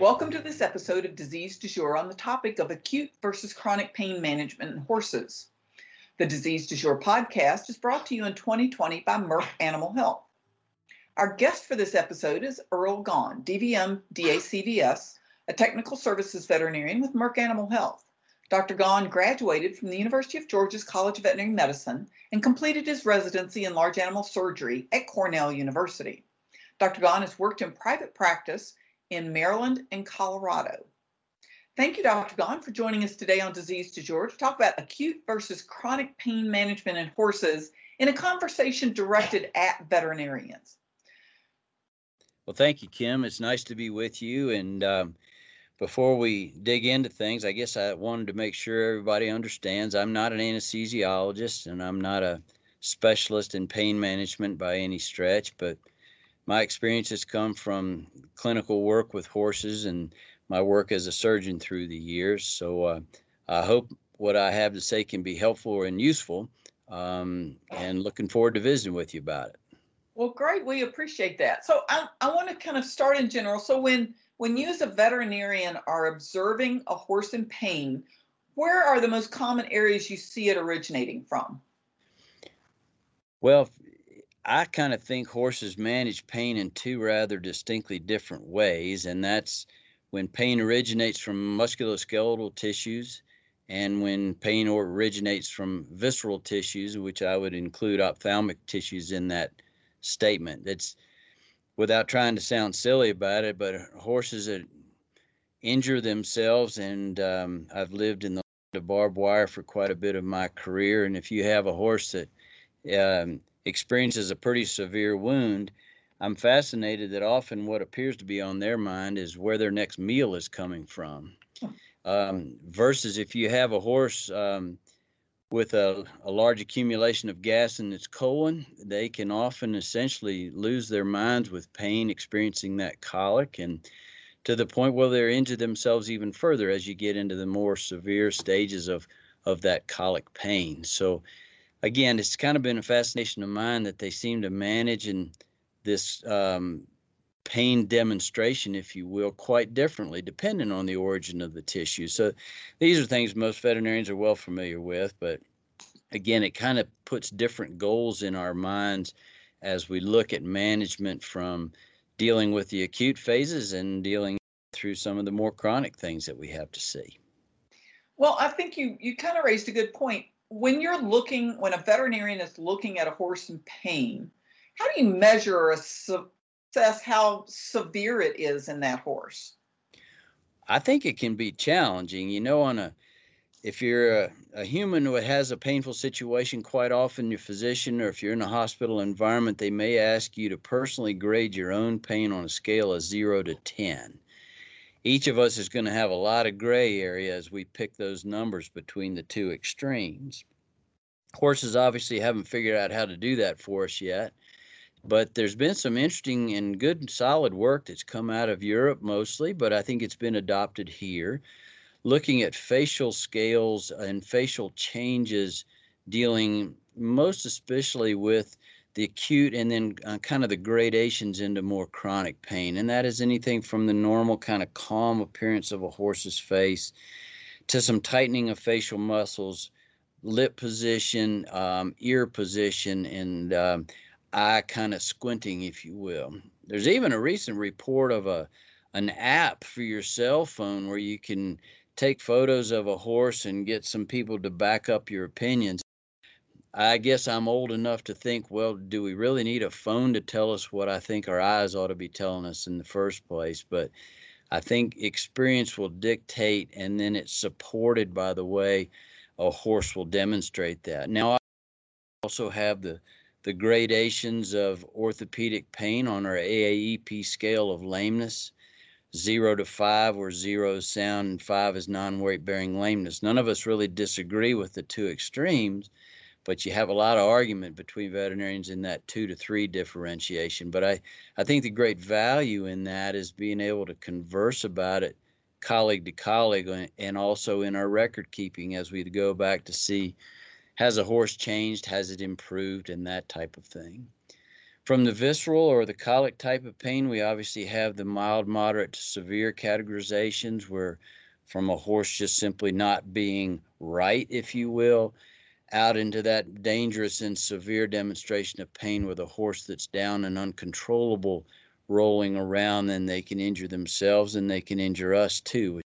Welcome to this episode of Disease Du Jour on the topic of acute versus chronic pain management in horses. The Disease Du Jour podcast is brought to you in 2020 by Merck Animal Health. Our guest for this episode is Earl Gaughan, DVM DACVS, a technical services veterinarian with Merck Animal Health. Dr. Gaughan graduated from the University of Georgia's College of Veterinary Medicine and completed his residency in large animal surgery at Cornell University. Dr. Gaughan has worked in private practice in Maryland and Colorado. Thank you, Dr. Gaughan, for joining us today on Disease Du Jour to talk about acute versus chronic pain management in horses in a conversation directed at veterinarians. Well, thank you, Kim. It's nice to be with you. And um, before we dig into things, I guess I wanted to make sure everybody understands I'm not an anesthesiologist and I'm not a specialist in pain management by any stretch, but my experience has come from clinical work with horses and my work as a surgeon through the years. So uh, I hope what I have to say can be helpful and useful. Um, and looking forward to visiting with you about it. Well, great. We appreciate that. So I, I want to kind of start in general. So when when you as a veterinarian are observing a horse in pain, where are the most common areas you see it originating from? Well, I kind of think horses manage pain in two rather distinctly different ways, and that's when pain originates from musculoskeletal tissues and when pain originates from visceral tissues, which I would include ophthalmic tissues in that statement. That's without trying to sound silly about it, but horses that injure themselves, and um, I've lived in the barbed wire for quite a bit of my career. And if you have a horse that um, experiences a pretty severe wound, I'm fascinated that often what appears to be on their mind is where their next meal is coming from. Um, versus if you have a horse um, with a, a large accumulation of gas in its colon, they can often essentially lose their minds with pain, experiencing that colic, and to the point where they're injure themselves even further as you get into the more severe stages of of that colic pain. So, again, it's kind of been a fascination of mine that they seem to manage in this um, pain demonstration, if you will, quite differently depending on the origin of the tissue. So these are things most veterinarians are well familiar with, but again, it kind of puts different goals in our minds as we look at management from dealing with the acute phases and dealing through some of the more chronic things that we have to see. Well, I think you you kind of raised a good point. When you're looking, when a veterinarian is looking at a horse in pain, how do you measure or assess how severe it is in that horse? I think it can be challenging. You know, on a if you're a, a, human who has a painful situation, quite often your physician or if you're in a hospital environment, they may ask you to personally grade your own pain on a scale of zero to 10. Each of us is going to have a lot of gray area as we pick those numbers between the two extremes. Horses obviously haven't figured out how to do that for us yet. But there's been some interesting and good solid work that's come out of Europe mostly, but I think it's been adopted here, looking at facial scales and facial changes, dealing most especially with the acute and then uh, kind of the gradations into more chronic pain. And that is anything from the normal kind of calm appearance of a horse's face to some tightening of facial muscles, lip position, um, ear position, and um, eye kind of squinting, if you will. There's even a recent report of a an app for your cell phone where you can take photos of a horse and get some people to back up your opinions. I guess I'm old enough to think, well, do we really need a phone to tell us what I think our eyes ought to be telling us in the first place? But I think experience will dictate, and then it's supported by the way a horse will demonstrate that. Now, I also have the the gradations of orthopedic pain on our AAEP scale of lameness zero to five, where zero is sound and five is non weight bearing lameness. None of us really disagree with the two extremes, but you have a lot of argument between veterinarians in that two to three differentiation. But I, I think the great value in that is being able to converse about it colleague to colleague and also in our record keeping as we go back to see has a horse changed? Has it improved? And that type of thing. From the visceral or the colic type of pain, we obviously have the mild, moderate to severe categorizations where from a horse just simply not being right, if you will, out into that dangerous and severe demonstration of pain with a horse that's down and uncontrollable rolling around, then they can injure themselves and they can injure us too.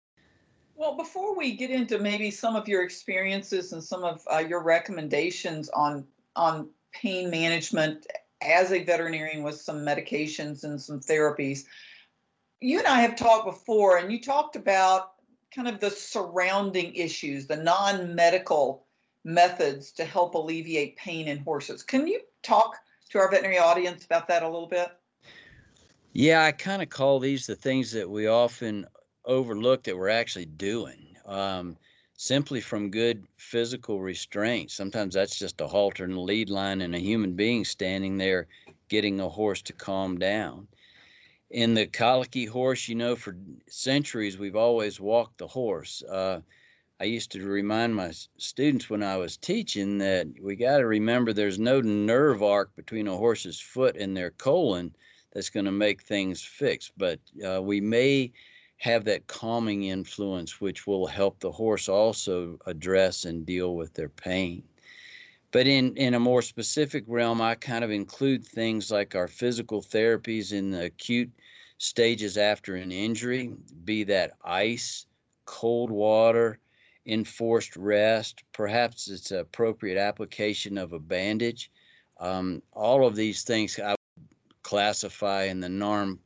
Well, before we get into maybe some of your experiences and some of uh, your recommendations on on pain management as a veterinarian with some medications and some therapies, you and I have talked before, and you talked about kind of the surrounding issues, the non-medical methods to help alleviate pain in horses. Can you talk to our veterinary audience about that a little bit? Yeah, I kind of call these the things that we often overlook that we're actually doing. Um, simply from good physical restraint. Sometimes that's just a halter and a lead line and a human being standing there getting a horse to calm down. In the colicky horse, you know, for centuries we've always walked the horse. Uh, I used to remind my students when I was teaching that we got to remember there's no nerve arc between a horse's foot and their colon that's going to make things fix. But uh, we may have that calming influence, which will help the horse also address and deal with their pain. But in, in a more specific realm, I kind of include things like our physical therapies in the acute stages after an injury, be that ice, cold water, enforced rest, perhaps it's appropriate application of a bandage. Um, all of these things I would classify in the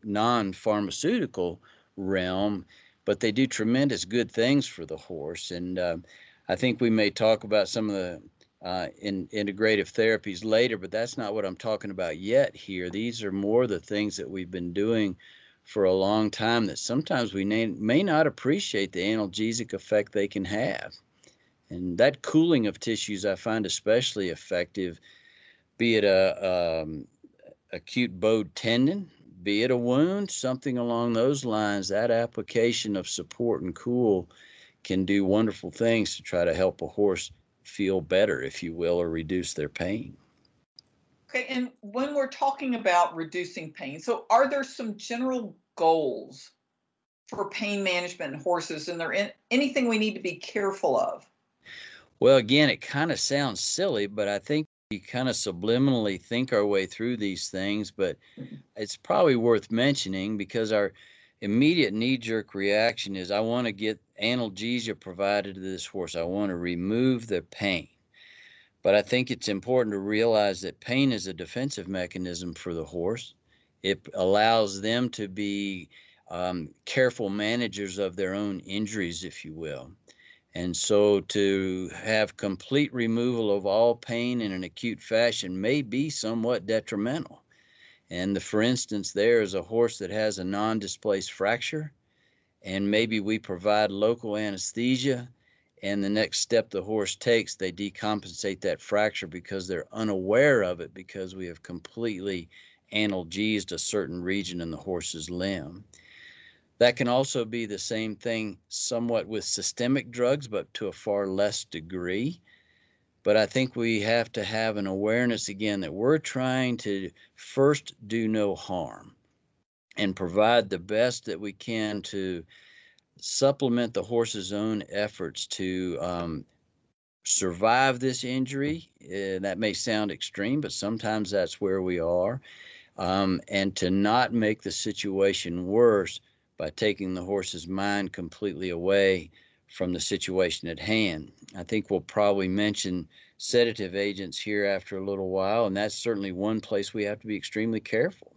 non pharmaceutical realm, but they do tremendous good things for the horse. And uh, I think we may talk about some of the uh, in integrative therapies later, but that's not what I'm talking about yet here. These are more the things that we've been doing for a long time that sometimes we may, may not appreciate the analgesic effect they can have. And that cooling of tissues I find especially effective, be it a um, acute bowed tendon, be it a wound, something along those lines. That application of support and cool can do wonderful things to try to help a horse feel better, if you will, or reduce their pain. Okay, and when we're talking about reducing pain, so are there some general goals for pain management in horses? And there in, anything we need to be careful of? Well, again, it kind of sounds silly, but I think we kind of subliminally think our way through these things. But mm-hmm. it's probably worth mentioning because our immediate knee jerk reaction is I want to get analgesia provided to this horse, I want to remove the pain. But I think it's important to realize that pain is a defensive mechanism for the horse. It allows them to be um, careful managers of their own injuries, if you will. And so to have complete removal of all pain in an acute fashion may be somewhat detrimental. And the, for instance, there is a horse that has a non displaced fracture, and maybe we provide local anesthesia and the next step the horse takes, they decompensate that fracture because they're unaware of it because we have completely analgesed a certain region in the horse's limb. That can also be the same thing somewhat with systemic drugs, but to a far less degree. But I think we have to have an awareness again that we're trying to first do no harm and provide the best that we can to supplement the horse's own efforts to um, survive this injury. Uh, that may sound extreme, but sometimes that's where we are. Um, and to not make the situation worse by taking the horse's mind completely away from the situation at hand. I think we'll probably mention sedative agents here after a little while, and that's certainly one place we have to be extremely careful,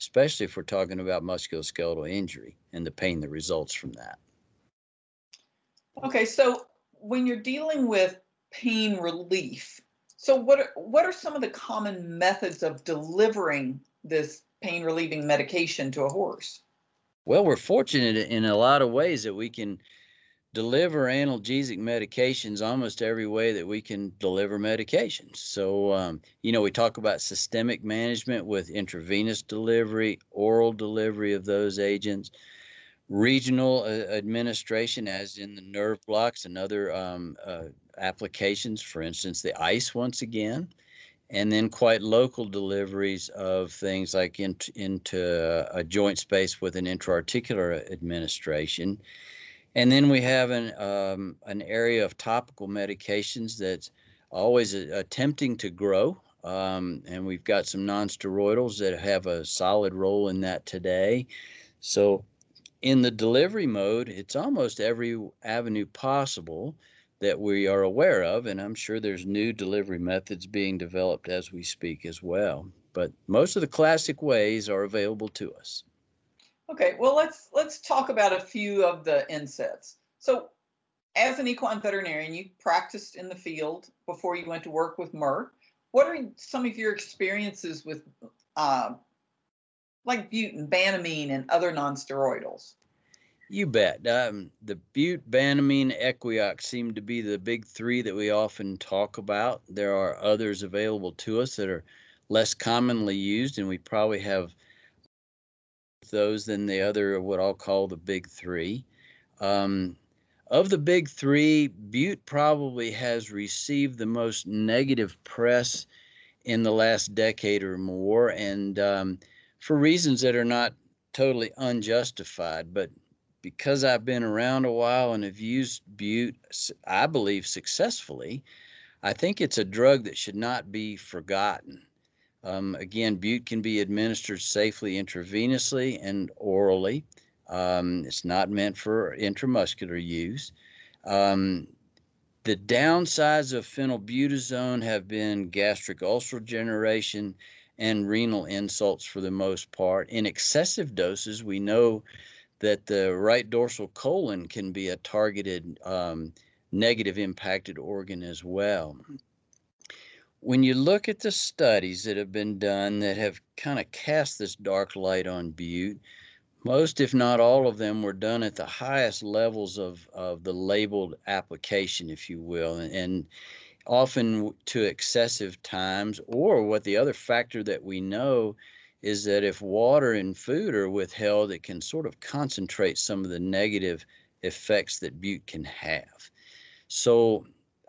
especially if we're talking about musculoskeletal injury and the pain that results from that. Okay, so when you're dealing with pain relief, so what are, what are some of the common methods of delivering this pain relieving medication to a horse? Well, we're fortunate in a lot of ways that we can deliver analgesic medications almost every way that we can deliver medications. So, um, you know, we talk about systemic management with intravenous delivery, oral delivery of those agents regional uh, administration, as in the nerve blocks and other um, uh, applications, for instance, the ice once again. and then quite local deliveries of things like in, into a joint space with an intra-articular administration. And then we have an um, an area of topical medications that's always attempting to grow. Um, and we've got some nonsteroidals that have a solid role in that today. So in the delivery mode, it's almost every avenue possible that we are aware of, and I'm sure there's new delivery methods being developed as we speak as well. But most of the classic ways are available to us. Okay, well let's let's talk about a few of the NSAIDs. So, as an equine veterinarian, you practiced in the field before you went to work with Merck. What are some of your experiences with, uh, like butane, banamine, and other nonsteroidals? You bet. Um, the Bute, Banamine, Equioxx seem to be the big three that we often talk about. There are others available to us that are less commonly used, and we probably have those than the other, what I'll call the big three. Um, of the big three, Bute probably has received the most negative press in the last decade or more, and um, for reasons that are not totally unjustified. But because I've been around a while and have used Bute, I believe successfully, I think it's a drug that should not be forgotten. Um, again, Bute can be administered safely intravenously and orally. Um, it's not meant for intramuscular use. Um, the downsides of phenylbutazone have been gastric ulcer generation and renal insults for the most part. In excessive doses, we know that the right dorsal colon can be a targeted um, negative impacted organ as well. When you look at the studies that have been done that have kind of cast this dark light on Bute, most, if not all of them, were done at the highest levels of, of the labeled application, if you will, and, and often to excessive times, or what the other factor that we know is that if water and food are withheld, it can sort of concentrate some of the negative effects that Bute can have. So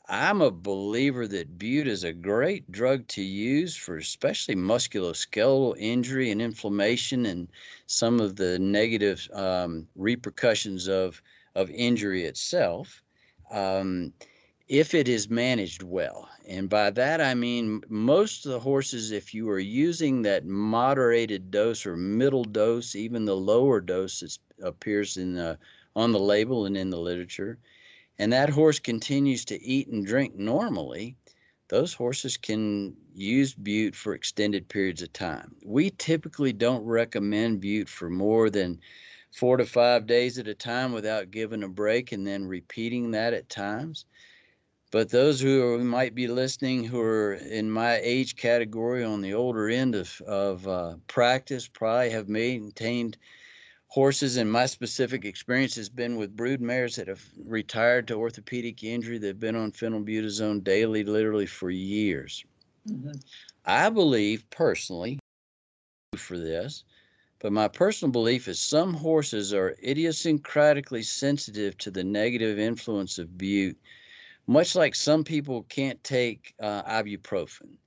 I'm a believer that bute is a great drug to use for especially musculoskeletal injury and inflammation and some of the negative um, repercussions of, of injury itself. Um, if it is managed well. And by that I mean most of the horses, if you are using that moderated dose or middle dose, even the lower dose that appears in the, on the label and in the literature, and that horse continues to eat and drink normally, those horses can use Bute for extended periods of time. We typically don't recommend Bute for more than four to five days at a time without giving a break and then repeating that at times. But those who might be listening who are in my age category on the older end of, of uh, practice probably have maintained horses. And my specific experience has been with brood mares that have retired to orthopedic injury. They've been on phenylbutazone daily, literally for years. Mm-hmm. I believe personally for this, but my personal belief is some horses are idiosyncratically sensitive to the negative influence of bute much like some people can't take uh, ibuprofen.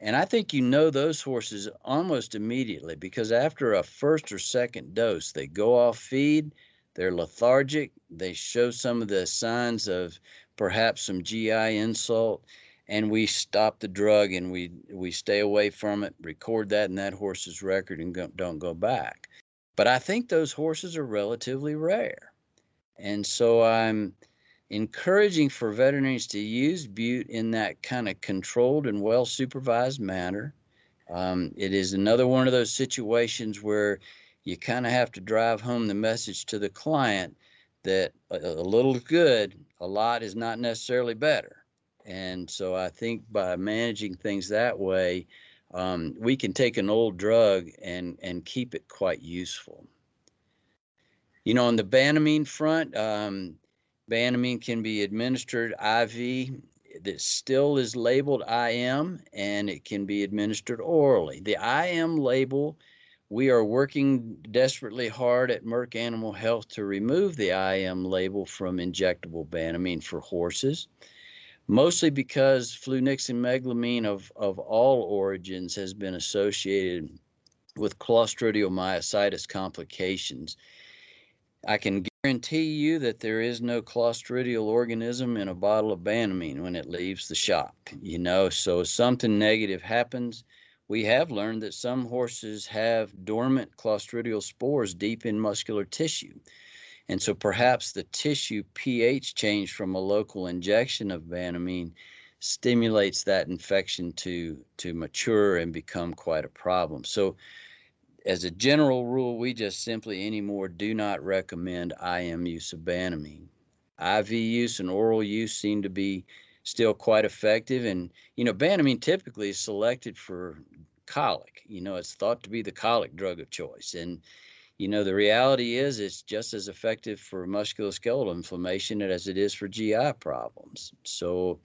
And I think you know those horses almost immediately because after a first or second dose, they go off feed, they're lethargic, they show some of the signs of perhaps some GI insult, and we stop the drug and we we stay away from it, record that in that horse's record, and go, don't go back. But I think those horses are relatively rare, and so I'm encouraging for veterinarians to use bute in that kind of controlled and well supervised manner. Um, it is another one of those situations where you kind of have to drive home the message to the client that a, a little good, a lot is not necessarily better. And so I think by managing things that way, um, we can take an old drug and, and keep it quite useful. You know, on the Banamine front, um, Banamine can be administered IV that still is labeled IM and it can be administered orally. The IM label, we are working desperately hard at Merck Animal Health to remove the IM label from injectable Banamine for horses. mostly because flunixin of, of all origins has been associated with clostridial myositis complications. I can guarantee you that there is no clostridial organism in a bottle of Banamine when it leaves the shop, you know, so if something negative happens, we have learned that some horses have dormant clostridial spores deep in muscular tissue. And so perhaps the tissue pH change from a local injection of Banamine stimulates that infection to to mature and become quite a problem. So as a general rule, we just simply anymore do not recommend IM use of Banamine. IV use and oral use seem to be still quite effective. And, you know, Banamine typically is selected for colic. You know, it's thought to be the colic drug of choice. And you know, the reality is it's just as effective for musculoskeletal inflammation as it is for GI problems. So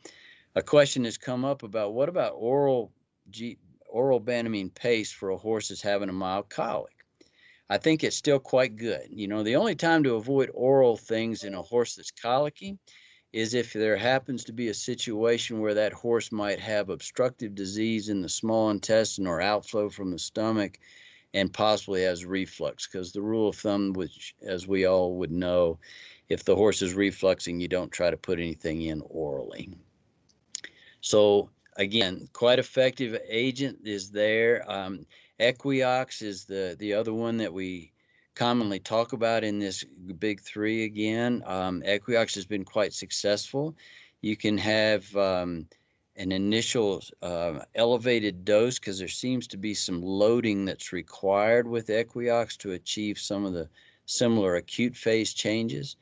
a question has come up about what about oral G, oral Banamine paste for a horse that's having a mild colic? I think it's still quite good. You know, the only time to avoid oral things in a horse that's colicky is if there happens to be a situation where that horse might have obstructive disease in the small intestine or outflow from the stomach and possibly has reflux because the rule of thumb which as we all would know if the horse is refluxing you don't try to put anything in orally so again quite effective agent is there. Um, equioxx is the the other one that we commonly talk about in this big three again. Um, equioxx has been quite successful. You can have um, an initial uh, elevated dose because there seems to be some loading that's required with Equioxx to achieve some of the similar acute phase changes.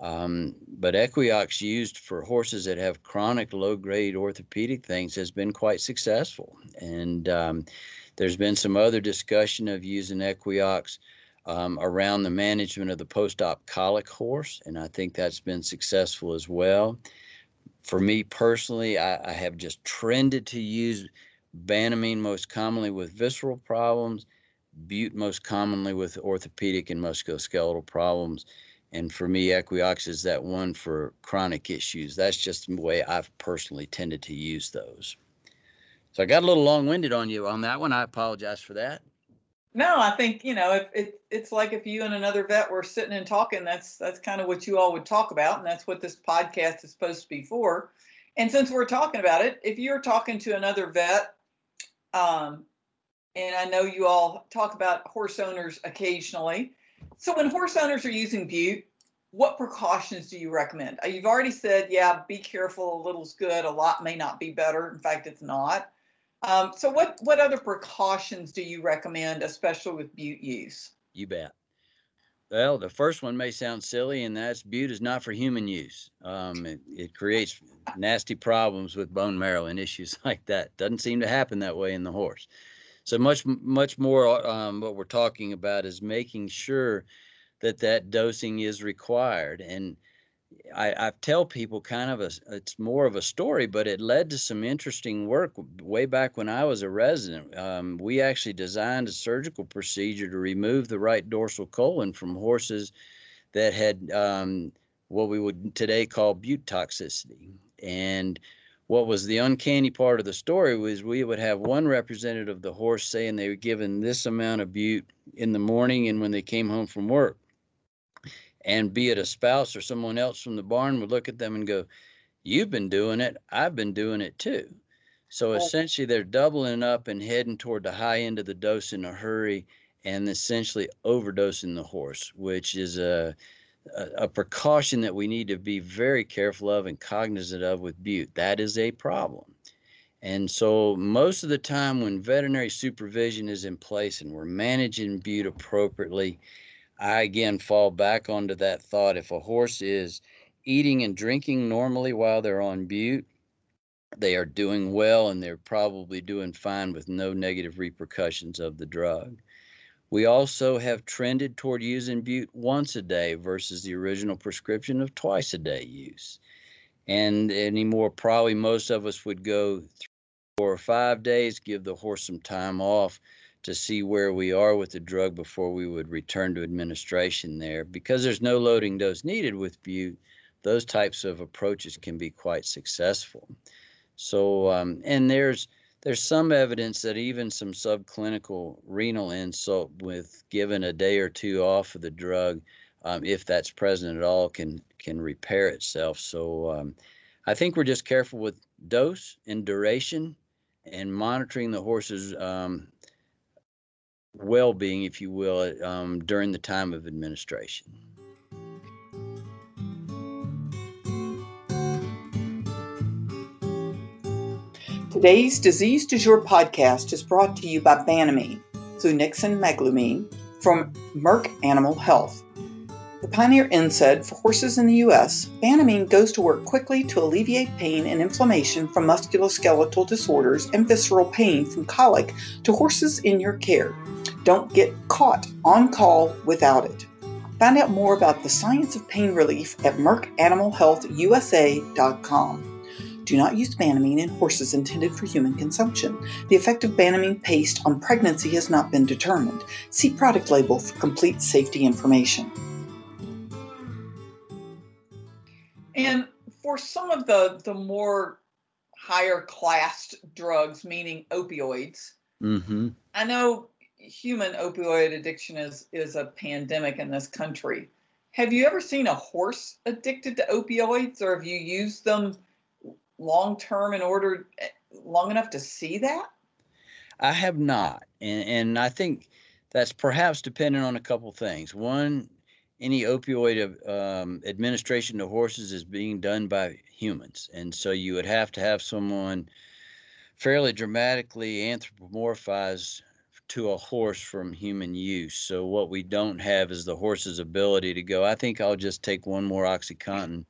Um, but Equioxx used for horses that have chronic low grade orthopedic things has been quite successful. And um, there's been some other discussion of using Equioxx um, around the management of the post op colic horse, and I think that's been successful as well for me personally, I, I, have just trended to use Banamine most commonly with visceral problems, Bute most commonly with orthopedic and musculoskeletal problems. And for me, Equioxx is that one for chronic issues. That's just the way I've personally tended to use those. So I got a little long winded on you on that one. I apologize for that. No, I think you know if it, it's like if you and another vet were sitting and talking, that's that's kind of what you all would talk about, and that's what this podcast is supposed to be for. And since we're talking about it, if you're talking to another vet, um, and I know you all talk about horse owners occasionally, so when horse owners are using Bute, what precautions do you recommend? Uh, you've already said, yeah, be careful. A little's good. A lot may not be better. In fact, it's not. Um, so what, what other precautions do you recommend, especially with bute use? You bet. Well, the first one may sound silly, and that's bute is not for human use. Um, it, it creates nasty problems with bone marrow and issues like that. Doesn't seem to happen that way in the horse. So much, much more. Um, what we're talking about is making sure that that dosing is required, and I, I tell people kind of a it's more of a story, but it led to some interesting work way back when I was a resident. Um, we actually designed a surgical procedure to remove the right dorsal colon from horses that had um, what we would today call bute toxicity. And what was the uncanny part of the story was we would have one representative of the horse saying they were given this amount of bute in the morning and when they came home from work and be it a spouse or someone else from the barn would look at them and go, You've been doing it. I've been doing it too. So essentially, they're doubling up and heading toward the high end of the dose in a hurry and essentially overdosing the horse, which is a, a, precaution that we need to be very careful of and cognizant of with bute. That is a problem. And so, most of the time, when veterinary supervision is in place and we're managing bute appropriately, I again fall back onto that thought. If a horse is eating and drinking normally while they're on bute, they are doing well and they're probably doing fine with no negative repercussions of the drug. We also have trended toward using bute once a day versus the original prescription of twice a day use. And anymore, probably most of us would go three, four or five days, give the horse some time off to see where we are with the drug before we would return to administration there. Because there's no loading dose needed with Bute, those types of approaches can be quite successful. So, um, and there's there's some evidence that even some subclinical renal insult with given a day or two off of the drug, um, if that's present at all, can can repair itself. So um, I think we're just careful with dose and duration and monitoring the horse's um, well-being, if you will, um, during the time of administration. Today's Disease Du Jour podcast is brought to you by Banamine, flunixin meglumine, from Merck Animal Health. The pioneer NSAID for horses in the U.S., Banamine goes to work quickly to alleviate pain and inflammation from musculoskeletal disorders and visceral pain from colic to horses in your care. Don't get caught on call without it. Find out more about the science of pain relief at mercanimalhealthusa.com. Do not use Banamine in horses intended for human consumption. The effect of Banamine paste on pregnancy has not been determined. See product label for complete safety information. And for some of the, the more higher classed drugs, meaning opioids, mm-hmm. I know human opioid addiction is, is a pandemic in this country. Have you ever seen a horse addicted to opioids or have you used them long term in order eh, long enough to see that? I have not. And, and I think that's perhaps dependent on a couple things. One, any opioid um, administration to horses is being done by humans. And so you would have to have someone fairly dramatically anthropomorphized to a horse from human use. So what we don't have is the horse's ability to go, I think I'll just take one more Oxycontin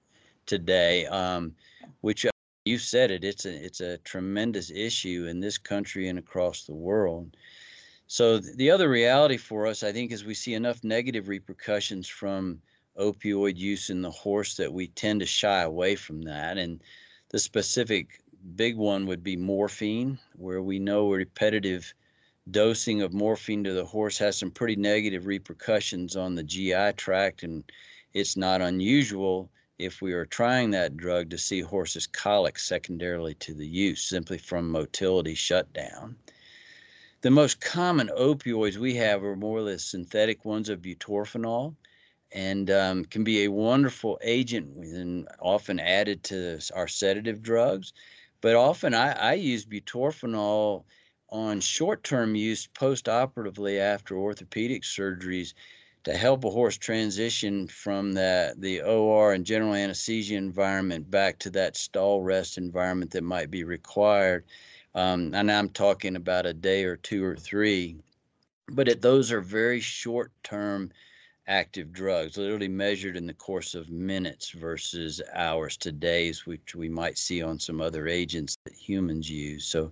today, um, which you said it, it's a, it's a tremendous issue in this country and across the world. So the other reality for us, I think, is we see enough negative repercussions from opioid use in the horse that we tend to shy away from that. And the specific big one would be morphine, where we know repetitive dosing of morphine to the horse has some pretty negative repercussions on the GI tract. And it's not unusual if we are trying that drug to see horses colic secondarily to the use simply from motility shutdown the most common opioids we have are more or less synthetic ones of butorphanol and um, can be a wonderful agent and often added to our sedative drugs. But often I, I use butorphanol on short term use post operatively after orthopedic surgeries to help a horse transition from the, the OR and general anesthesia environment back to that stall rest environment that might be required um, and I'm talking about a day or two or three. But it, those are very short term active drugs, literally measured in the course of minutes versus hours to days, which we might see on some other agents that humans use. So,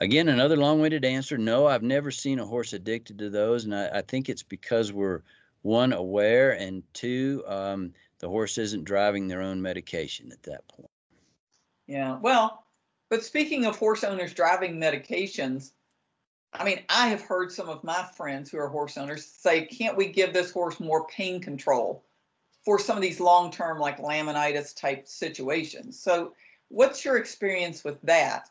again, another long winded answer no, I've never seen a horse addicted to those. And I, I think it's because we're one, aware, and two, um, the horse isn't driving their own medication at that point. Yeah. Well, but speaking of horse owners driving medications, I mean, I have heard some of my friends who are horse owners say, can't we give this horse more pain control for some of these long term, like laminitis type situations? So, what's your experience with that?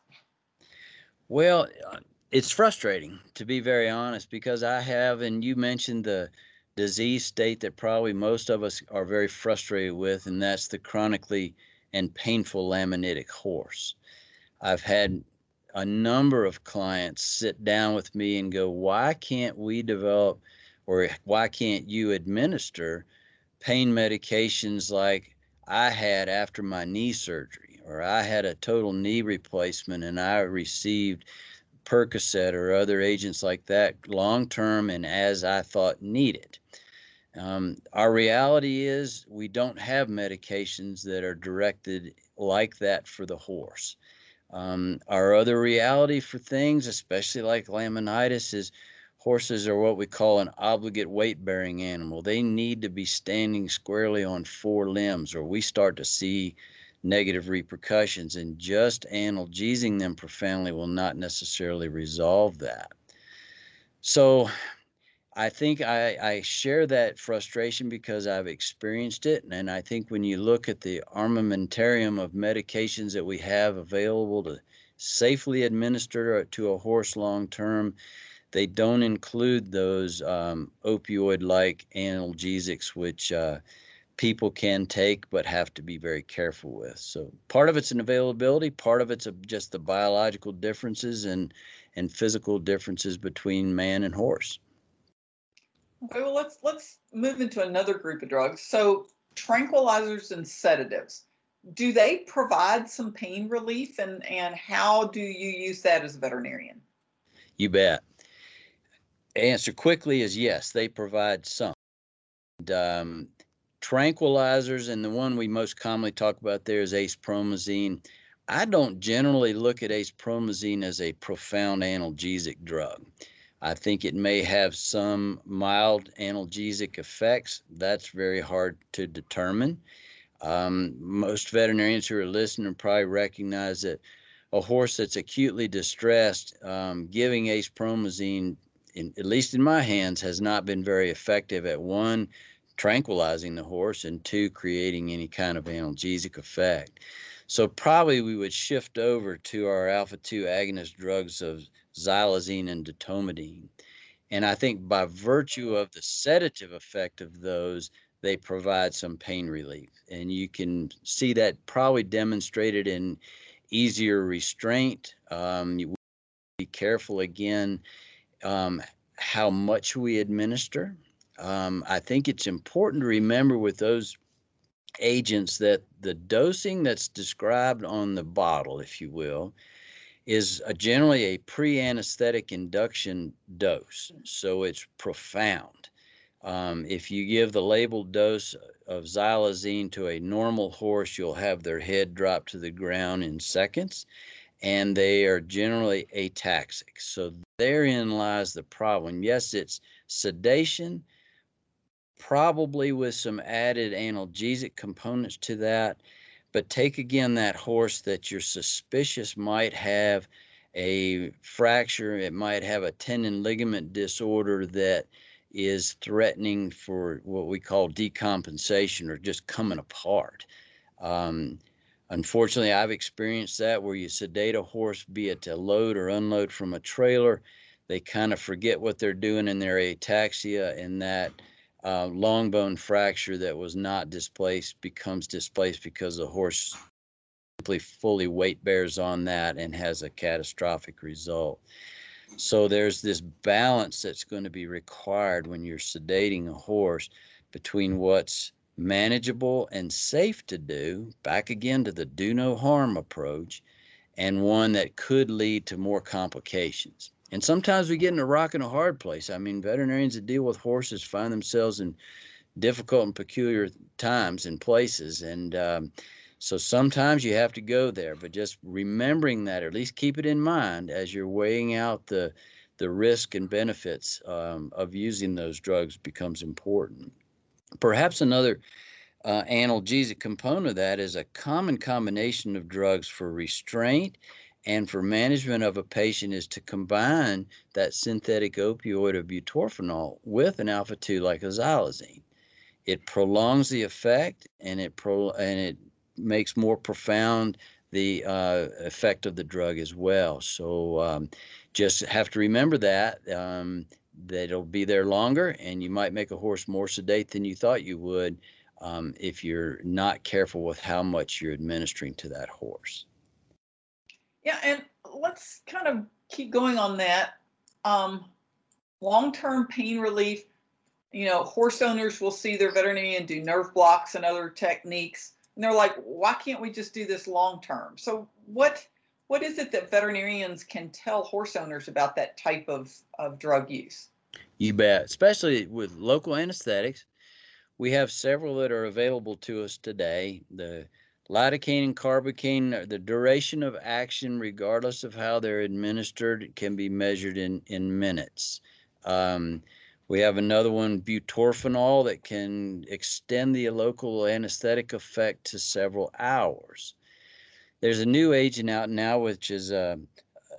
Well, uh, it's frustrating to be very honest because I have, and you mentioned the disease state that probably most of us are very frustrated with, and that's the chronically and painful laminitic horse. I've had a number of clients sit down with me and go, why can't we develop or why can't you administer pain medications like I had after my knee surgery or I had a total knee replacement and I received Percocet or other agents like that long term and as I thought needed. Um, our reality is we don't have medications that are directed like that for the horse. Um, our other reality for things, especially like laminitis, is horses are what we call an obligate weight bearing animal. They need to be standing squarely on four limbs, or we start to see negative repercussions, and just analgesing them profoundly will not necessarily resolve that. So, I think I, I share that frustration because I've experienced it. And I think when you look at the armamentarium of medications that we have available to safely administer to a horse long term, they don't include those um, opioid like analgesics, which uh, people can take but have to be very careful with. So part of it's an availability, part of it's just the biological differences and, and physical differences between man and horse. Okay, well let's let's move into another group of drugs. So tranquilizers and sedatives. Do they provide some pain relief and and how do you use that as a veterinarian? You bet. Answer quickly is yes, they provide some. And, um, tranquilizers and the one we most commonly talk about there is acepromazine. I don't generally look at acepromazine as a profound analgesic drug. I think it may have some mild analgesic effects. That's very hard to determine. Um, most veterinarians who are listening probably recognize that a horse that's acutely distressed, um, giving acepromazine, in, at least in my hands, has not been very effective at one, tranquilizing the horse, and two, creating any kind of analgesic effect. So probably we would shift over to our alpha 2 agonist drugs of xylazine and detomidine. And I think by virtue of the sedative effect of those, they provide some pain relief. And you can see that probably demonstrated in easier restraint. Um, you be careful again um, how much we administer. Um, I think it's important to remember with those agents that the dosing that's described on the bottle, if you will, is a, generally a pre anesthetic induction dose. So it's profound. Um, if you give the labeled dose of xylazine to a normal horse, you'll have their head drop to the ground in seconds, and they are generally ataxic. So therein lies the problem. Yes, it's sedation, probably with some added analgesic components to that, but take again that horse that you're suspicious might have a fracture, it might have a tendon ligament disorder that is threatening for what we call decompensation or just coming apart. Um, unfortunately, I've experienced that where you sedate a horse, be it to load or unload from a trailer, they kind of forget what they're doing in their ataxia, and that uh, long bone fracture that was not displaced becomes displaced because the horse simply fully weight bears on that and has a catastrophic result. So there's this balance that's going to be required when you're sedating a horse between what's manageable and safe to do, back again to the do no harm approach, and one that could lead to more complications. And sometimes we get in a rock and a hard place. I mean, veterinarians that deal with horses find themselves in difficult and peculiar times and places. And um, so sometimes you have to go there, but just remembering that, or at least keep it in mind as you're weighing out the the risk and benefits um, of using those drugs becomes important. Perhaps another uh, analgesic component of that is a common combination of drugs for restraint and for management of a patient is to combine that synthetic opioid of butorphanol with an alpha 2 like a xylazine. It prolongs the effect and it pro and it makes more profound the uh, effect of the drug as well. So um, just have to remember that um, that it'll be there longer, and you might make a horse more sedate than you thought you would um, if you're not careful with how much you're administering to that horse. Yeah, and let's kind of keep going on that. Um, long-term pain relief. You know, horse owners will see their veterinarian do nerve blocks and other techniques, and they're like, "Why can't we just do this long term?" So, what what is it that veterinarians can tell horse owners about that type of, of drug use? You bet, especially with local anesthetics. We have several that are available to us today. The lidocaine and carbocaine, the duration of action, regardless of how they're administered, can be measured in, in minutes. Um, we have another one, butorphanol, that can extend the local anesthetic effect to several hours. There's a new agent out now, which is a,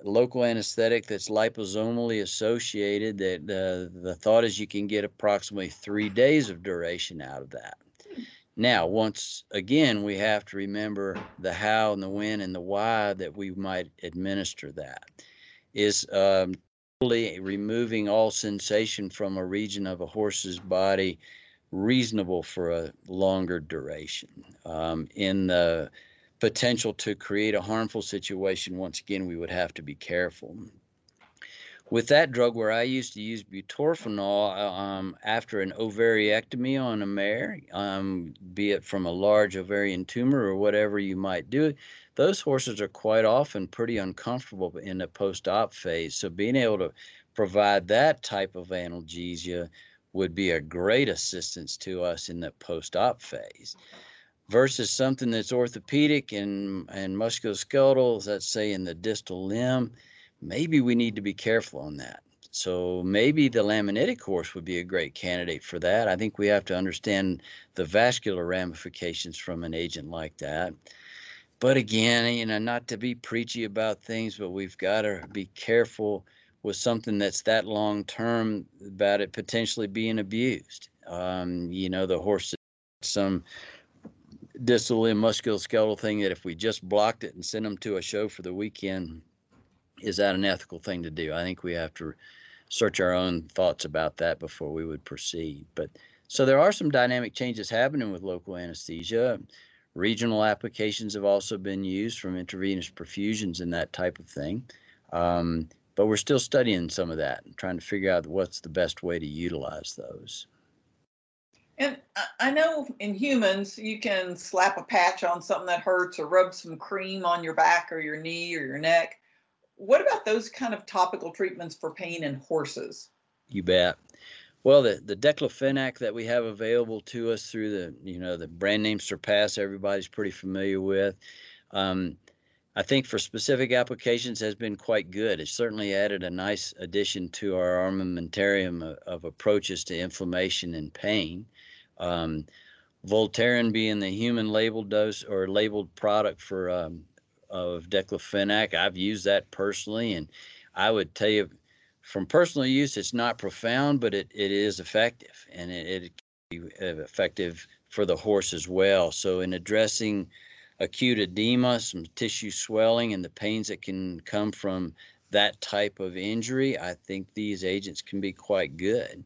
local anesthetic that's liposomally associated. That uh, the thought is you can get approximately three days of duration out of that. Now, once again, we have to remember the how and the when and the why that we might administer that. Is um, removing all sensation from a region of a horse's body reasonable for a longer duration. Um, in the potential to create a harmful situation, once again, we would have to be careful with that drug where I used to use butorphanol uh, um, after an ovariectomy on a mare, um, be it from a large ovarian tumor or whatever you might do, those horses are quite often pretty uncomfortable in the post-op phase. So being able to provide that type of analgesia would be a great assistance to us in the post-op phase versus something that's orthopedic and, and musculoskeletal, let's say in the distal limb maybe we need to be careful on that. So maybe the laminitic horse would be a great candidate for that. I think we have to understand the vascular ramifications from an agent like that. But again, you know, not to be preachy about things, but we've got to be careful with something that's that long term about it potentially being abused. Um, you know, the horse some distal and musculoskeletal thing that if we just blocked it and sent them to a show for the weekend, is that an ethical thing to do? I think we have to search our own thoughts about that before we would proceed. But so there are some dynamic changes happening with local anesthesia. Regional applications have also been used from intravenous perfusions and that type of thing. Um, but we're still studying some of that and trying to figure out what's the best way to utilize those. And I know in humans, you can slap a patch on something that hurts or rub some cream on your back or your knee or your neck. What about those kind of topical treatments for pain in horses? You bet. Well, the, the diclofenac that we have available to us through the, you know, the brand name Surpass, everybody's pretty familiar with. Um, I think for specific applications has been quite good. It's certainly added a nice addition to our armamentarium of, of approaches to inflammation and pain. Um, Voltaren being the human labeled dose or labeled product for um, of diclofenac. I've used that personally, and I would tell you from personal use, it's not profound, but it, it is effective, and it, it can be uh, effective for the horse as well. So in addressing acute edema, some tissue swelling, and the pains that can come from that type of injury, I think these agents can be quite good.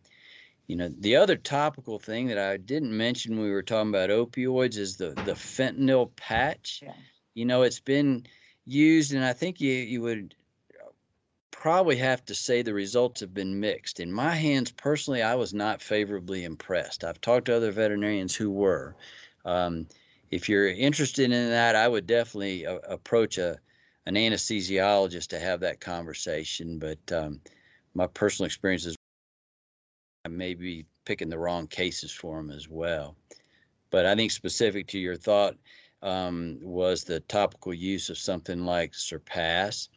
You know, the other topical thing that I didn't mention when we were talking about opioids is the the fentanyl patch. Yeah you know, it's been used, and I think you you would probably have to say the results have been mixed. In my hands, personally, I was not favorably impressed. I've talked to other veterinarians who were. Um, if you're interested in that, I would definitely uh, approach a an anesthesiologist to have that conversation. But um, my personal experience is I may be picking the wrong cases for them as well. But I think specific to your thought, um, was the topical use of something like Surpass.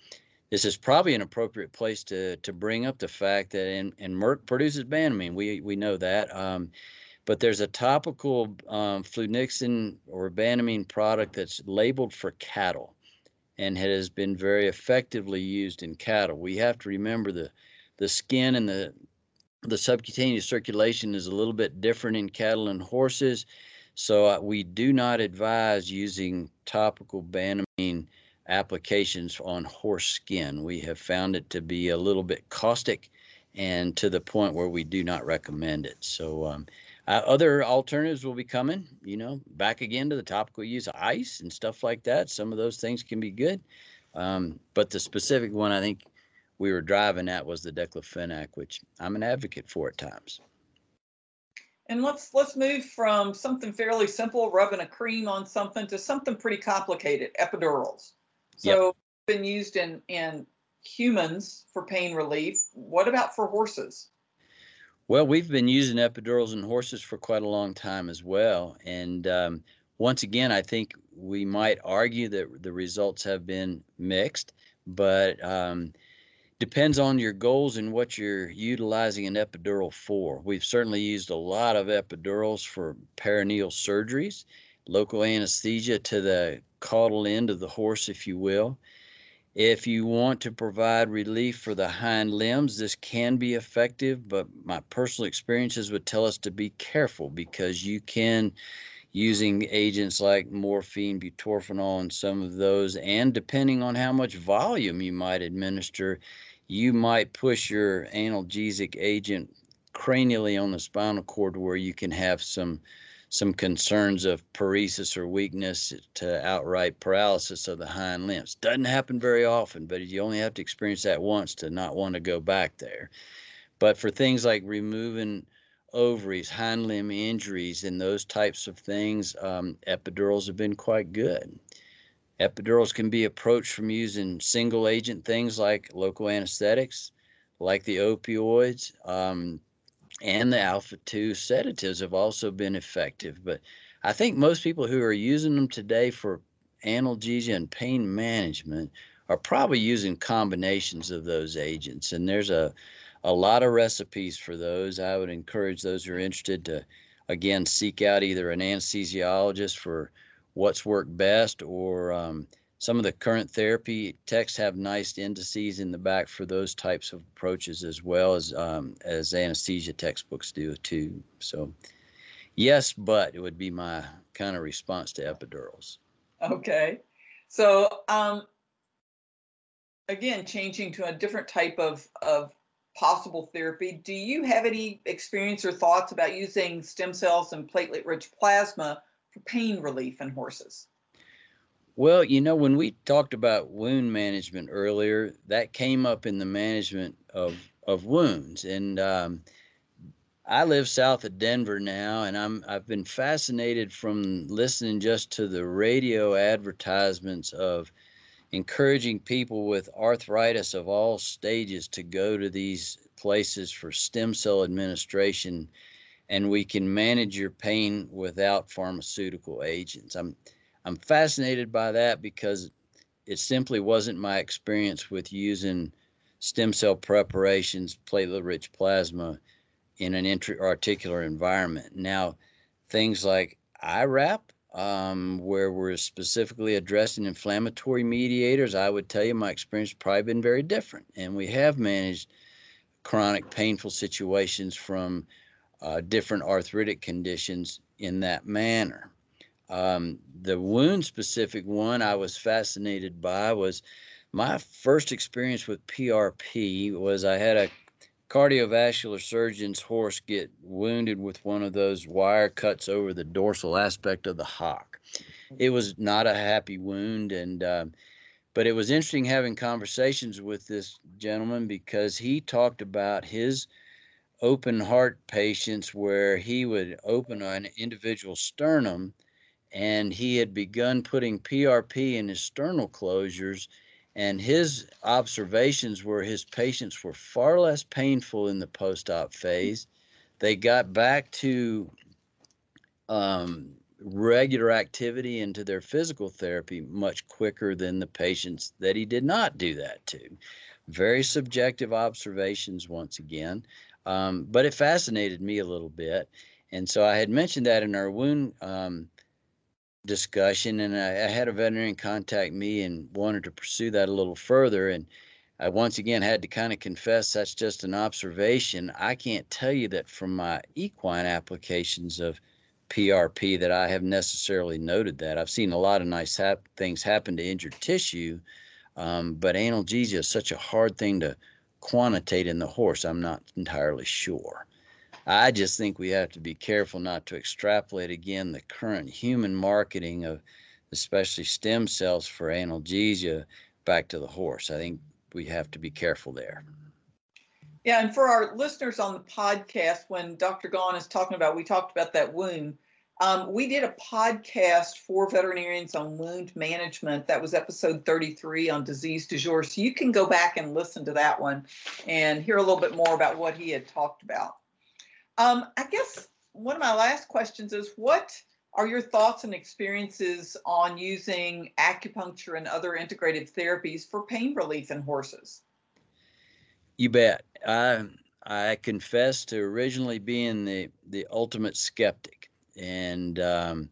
This is probably an appropriate place to to bring up the fact that and, and Merck produces Banamine. We we know that. Um, but there's a topical um, flunixin or Banamine product that's labeled for cattle and has been very effectively used in cattle. We have to remember the the skin and the the subcutaneous circulation is a little bit different in cattle and horses so uh, we do not advise using topical Banamine applications on horse skin. We have found it to be a little bit caustic and to the point where we do not recommend it. So um, uh, other alternatives will be coming, you know, back again to the topical use of ice and stuff like that. Some of those things can be good. Um, but the specific one I think we were driving at was the diclofenac, which I'm an advocate for at times. And let's let's move from something fairly simple, rubbing a cream on something, to something pretty complicated, epidurals. So yep. been used in in humans for pain relief. What about for horses? Well, we've been using epidurals in horses for quite a long time as well. And um, once again, I think we might argue that the results have been mixed, but um, depends on your goals and what you're utilizing an epidural for. We've certainly used a lot of epidurals for perineal surgeries, local anesthesia to the caudal end of the horse, if you will. If you want to provide relief for the hind limbs, this can be effective, but my personal experiences would tell us to be careful because you can, using agents like morphine, butorphanol, and some of those, and depending on how much volume you might administer, you might push your analgesic agent cranially on the spinal cord where you can have some some concerns of paresis or weakness to outright paralysis of the hind limbs. Doesn't happen very often, but you only have to experience that once to not want to go back there. But for things like removing ovaries, hind limb injuries, and those types of things, um, epidurals have been quite good. Epidurals can be approached from using single agent things like local anesthetics, like the opioids, um, and the alpha 2 sedatives have also been effective. But I think most people who are using them today for analgesia and pain management are probably using combinations of those agents. And there's a, a lot of recipes for those. I would encourage those who are interested to, again, seek out either an anesthesiologist for what's worked best or um, some of the current therapy texts have nice indices in the back for those types of approaches as well as um, as anesthesia textbooks do too. So, yes, but it would be my kind of response to epidurals. Okay, so um, again, changing to a different type of of possible therapy. Do you have any experience or thoughts about using stem cells and platelet-rich plasma for pain relief in horses? Well, you know, when we talked about wound management earlier, that came up in the management of of wounds, and um, I live south of Denver now, and I'm I've been fascinated from listening just to the radio advertisements of encouraging people with arthritis of all stages to go to these places for stem cell administration, and we can manage your pain without pharmaceutical agents. I'm I'm fascinated by that because it simply wasn't my experience with using stem cell preparations, platelet rich plasma in an intra-articular environment. Now, things like IRAP, um, where we're specifically addressing inflammatory mediators, I would tell you my experience probably been very different. And we have managed chronic painful situations from uh, different arthritic conditions in that manner. Um, the wound specific one I was fascinated by was my first experience with PRP was I had a cardiovascular surgeon's horse get wounded with one of those wire cuts over the dorsal aspect of the hock. It was not a happy wound, and uh, but it was interesting having conversations with this gentleman because he talked about his open heart patients where he would open an individual sternum and he had begun putting PRP in his sternal closures. And his observations were his patients were far less painful in the post op phase. They got back to um, regular activity into their physical therapy much quicker than the patients that he did not do that to. Very subjective observations, once again, um, but it fascinated me a little bit. And so I had mentioned that in our wound um, discussion, and I, I, had a veterinarian contact me and wanted to pursue that a little further. And I once again had to kind of confess that's just an observation. I can't tell you that from my equine applications of PRP that I have necessarily noted that. I've seen a lot of nice hap- things happen to injured tissue, um, but analgesia is such a hard thing to quantitate in the horse. I'm not entirely sure. I just think we have to be careful not to extrapolate again the current human marketing of especially stem cells for analgesia back to the horse. I think we have to be careful there. Yeah, and for our listeners on the podcast, when Dr. Gaughan is talking about, we talked about that wound. Um, we did a podcast for veterinarians on wound management. That was episode 33 on disease du jour. So you can go back and listen to that one and hear a little bit more about what he had talked about. Um, I guess one of my last questions is what are your thoughts and experiences on using acupuncture and other integrative therapies for pain relief in horses? You bet. I I confess to originally being the the ultimate skeptic, and um,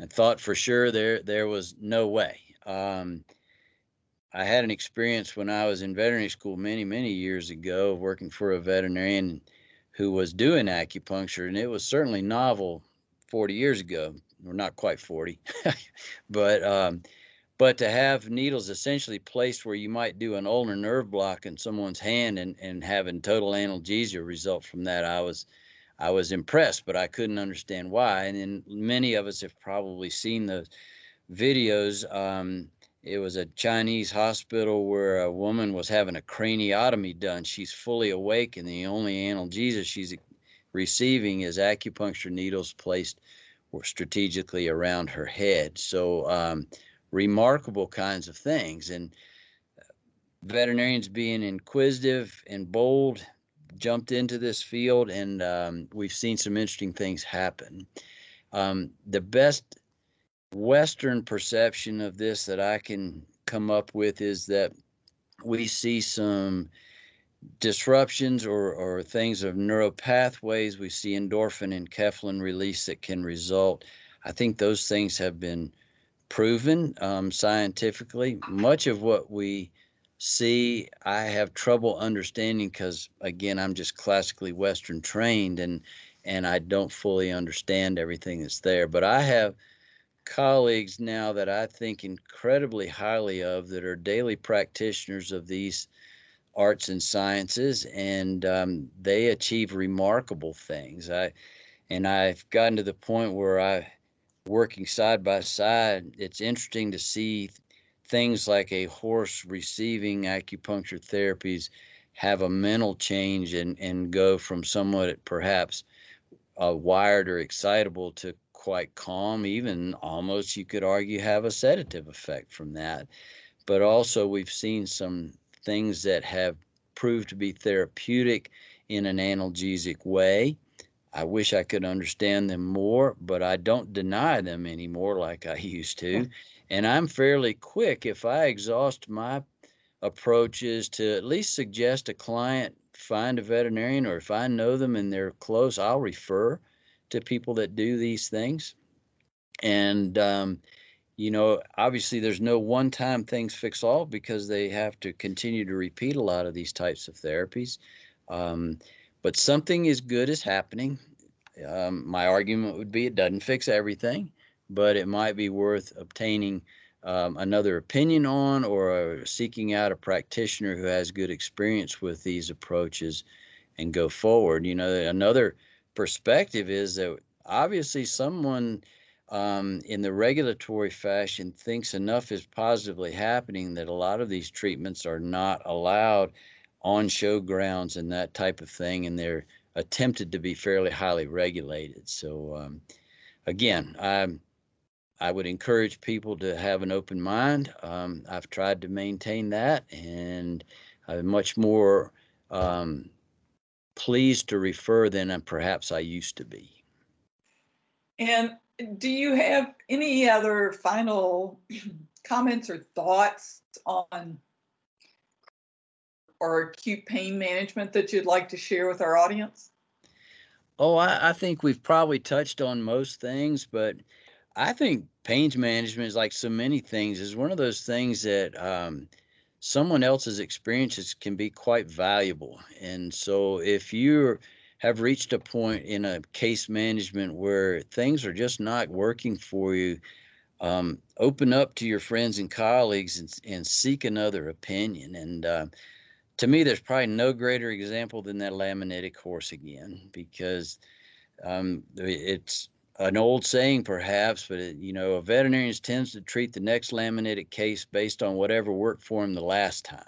I thought for sure there there was no way. Um, I had an experience when I was in veterinary school many, many years ago, working for a veterinarian who was doing acupuncture, and it was certainly novel 40 years ago, or not quite 40, but um, but to have needles essentially placed where you might do an ulnar nerve block in someone's hand and and having total analgesia result from that, I was I was impressed, but I couldn't understand why. And then many of us have probably seen the videos. Um, it was a Chinese hospital where a woman was having a craniotomy done. She's fully awake, and the only analgesia she's receiving is acupuncture needles placed strategically around her head. So, um, remarkable kinds of things. And uh, veterinarians being inquisitive and bold jumped into this field, and um, we've seen some interesting things happen. Um, the best Western perception of this that I can come up with is that we see some disruptions or, or things of neuropathways. We see endorphin and enkephalin release that can result. I think those things have been proven um, scientifically. Much of what we see, I have trouble understanding because, again, I'm just classically Western trained and and I don't fully understand everything that's there. But I have colleagues now that I think incredibly highly of that are daily practitioners of these arts and sciences, and um, they achieve remarkable things. I and I've gotten to the point where I, working side by side, it's interesting to see things like a horse receiving acupuncture therapies have a mental change and and go from somewhat perhaps uh, wired or excitable to quite calm, even almost you could argue have a sedative effect from that. But also, we've seen some things that have proved to be therapeutic in an analgesic way. I wish I could understand them more, but I don't deny them anymore like I used to. And I'm fairly quick if I exhaust my approaches to at least suggest a client find a veterinarian or if I know them and they're close, I'll refer to people that do these things. And, um, you know, obviously there's no one time things fix all because they have to continue to repeat a lot of these types of therapies. Um, but something as good is happening. Um, my argument would be it doesn't fix everything, but it might be worth obtaining um, another opinion on or seeking out a practitioner who has good experience with these approaches and go forward. You know, another perspective is that obviously someone um, in the regulatory fashion thinks enough is positively happening that a lot of these treatments are not allowed on show grounds and that type of thing, and they're attempted to be fairly highly regulated. So, um, again, I I would encourage people to have an open mind. Um, I've tried to maintain that, and I'm much more um, pleased to refer than perhaps I used to be. And do you have any other final comments or thoughts on or acute pain management that you'd like to share with our audience? Oh, I, I think we've probably touched on most things, but I think pain management is like so many things, is one of those things that um, someone else's experiences can be quite valuable. And so if you have reached a point in a case management where things are just not working for you, um, open up to your friends and colleagues and, and seek another opinion. And uh, to me, there's probably no greater example than that laminitic horse again, because um, it's an old saying perhaps, but it, you know, a veterinarian tends to treat the next laminitic case based on whatever worked for him the last time.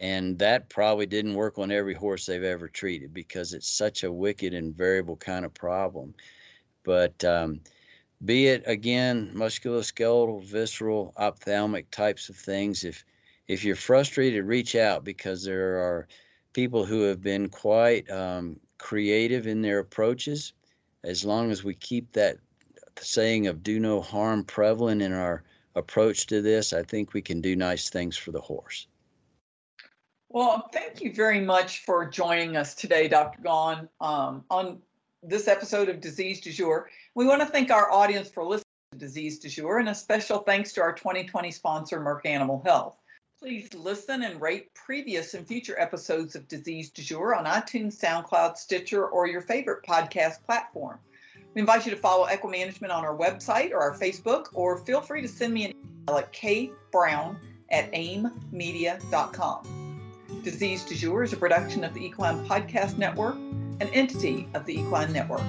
And that probably didn't work on every horse they've ever treated because it's such a wicked and variable kind of problem. But um, be it again musculoskeletal, visceral, ophthalmic types of things, if if you're frustrated, reach out because there are people who have been quite um, creative in their approaches as long as we keep that saying of do no harm prevalent in our approach to this, I think we can do nice things for the horse. Well, thank you very much for joining us today, Dr. Gaughan, um, on this episode of Disease du Jour. We want to thank our audience for listening to Disease du Jour and a special thanks to our 2020 sponsor, Merck Animal Health. Please listen and rate previous and future episodes of Disease Du Jour on iTunes, SoundCloud, Stitcher, or your favorite podcast platform. We invite you to follow EquiManagement on our website or our Facebook, or feel free to send me an email at kbrown at aimmedia.com. Disease Du Jour is a production of the Equine Podcast Network, an entity of the Equine Network.